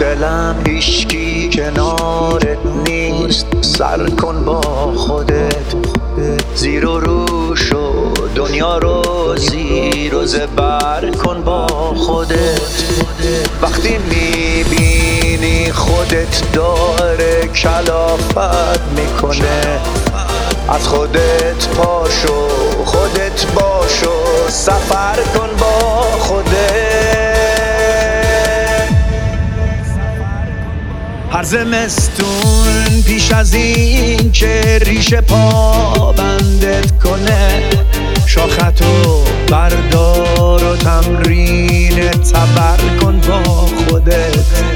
دلم هیشکی کنارت نیست. سر کن با خودت. زیر و روش و دنیا رو زیر و زبر کن با خودت. وقتی می‌بینی خودت داره کلافت می‌کنه. از خودت پاشو خودت باشو سفر کن با خودت. زمستون پیش از این که ریش پا بندت کنه؟ شاختو بردار و تمرین تبر کن با خودت.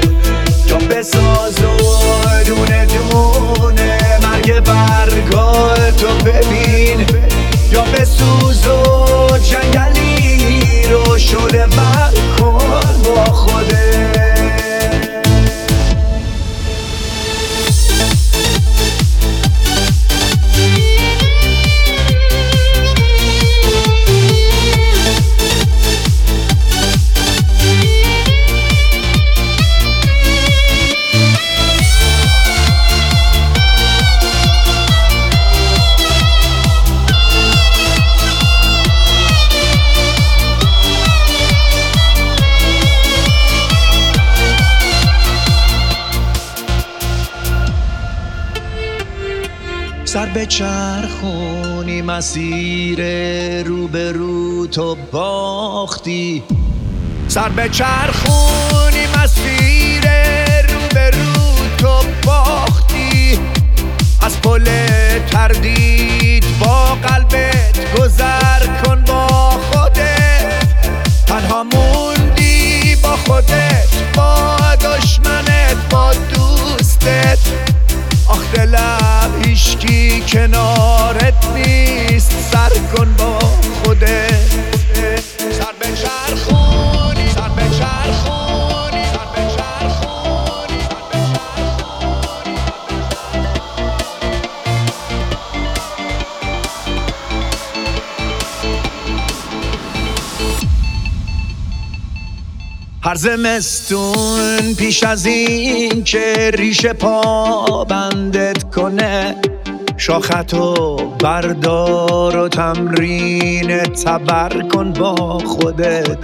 سر به چرخونی مسیر رو به رو تو باختی. سر به چرخونی مسیر رو به رو تو باختی. از پل تردید هیشکی کنارت نیست. سر کن با خودت. سر به چرخونی سر به چرخونی سر به چرخونی هر زمستون پیش از این که ریش پا بندت کنه. شاختو بردار و تمرین تبر کن با خودت.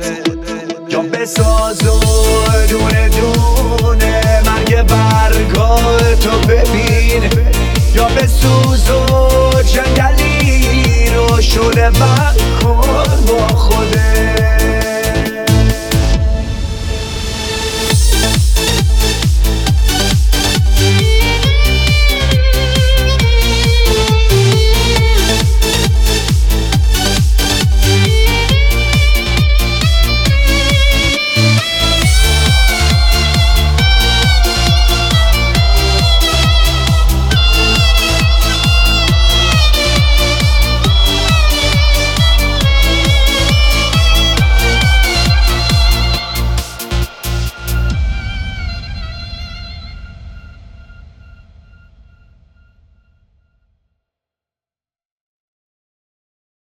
جا بساز و دونه دونه مرگ برگاه